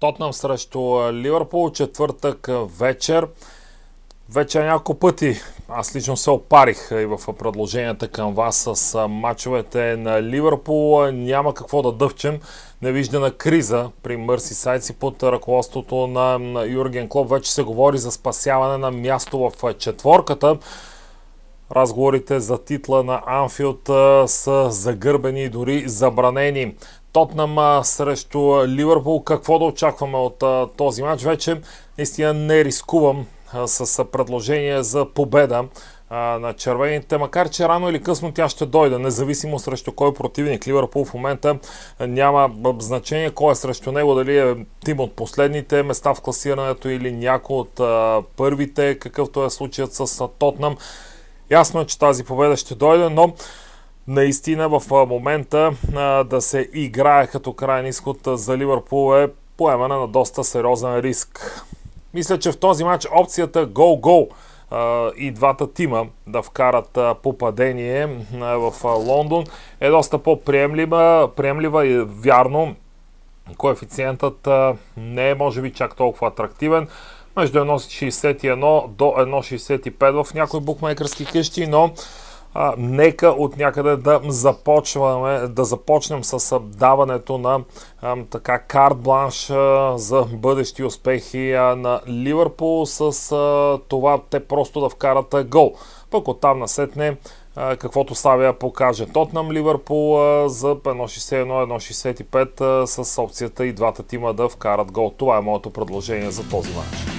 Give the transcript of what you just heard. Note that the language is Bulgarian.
Тотнам срещу Ливърпул, четвъртък вечер. Вече няколко пъти аз лично се опарих и в предложенията към вас с мачовете на Ливърпул. Няма какво да дъвчем. Невиждана криза при Мърси Сайци под ръководството на Юрген Клоп. Вече се говори за спасяване на място в четворката. Разговорите за титла на Анфилд са загърбени и дори забранени. Тотнам срещу Ливърпул. Какво да очакваме от този матч? Вече наистина не рискувам с предложение за победа на червените, макар че рано или късно тя ще дойде, независимо срещу кой противник. Ливърпул в момента няма значение кой е срещу него, дали е тим от последните места в класирането или някой от първите, какъвто е случаят с Тотнам. Ясно е, че тази победа ще дойде, но наистина в момента да се играе като крайен изход за Ливърпул е поемане на доста сериозен риск. Мисля, че в този матч опцията гол-гол и двата тима да вкарат попадение в Лондон е доста по-приемлива приемлива и вярно. Коефициентът не е може би чак толкова атрактивен между 1,61 до 1,65 в някои букмейкърски къщи, но а, нека от някъде да започваме, да започнем с даването на а, така карт бланш а, за бъдещи успехи а, на Ливърпул с а, това те просто да вкарат гол. Пък оттам насетне каквото Савия покаже. Тотнам Ливърпул за 1.61-1.65 с опцията и двата тима да вкарат гол. Това е моето предложение за този матч.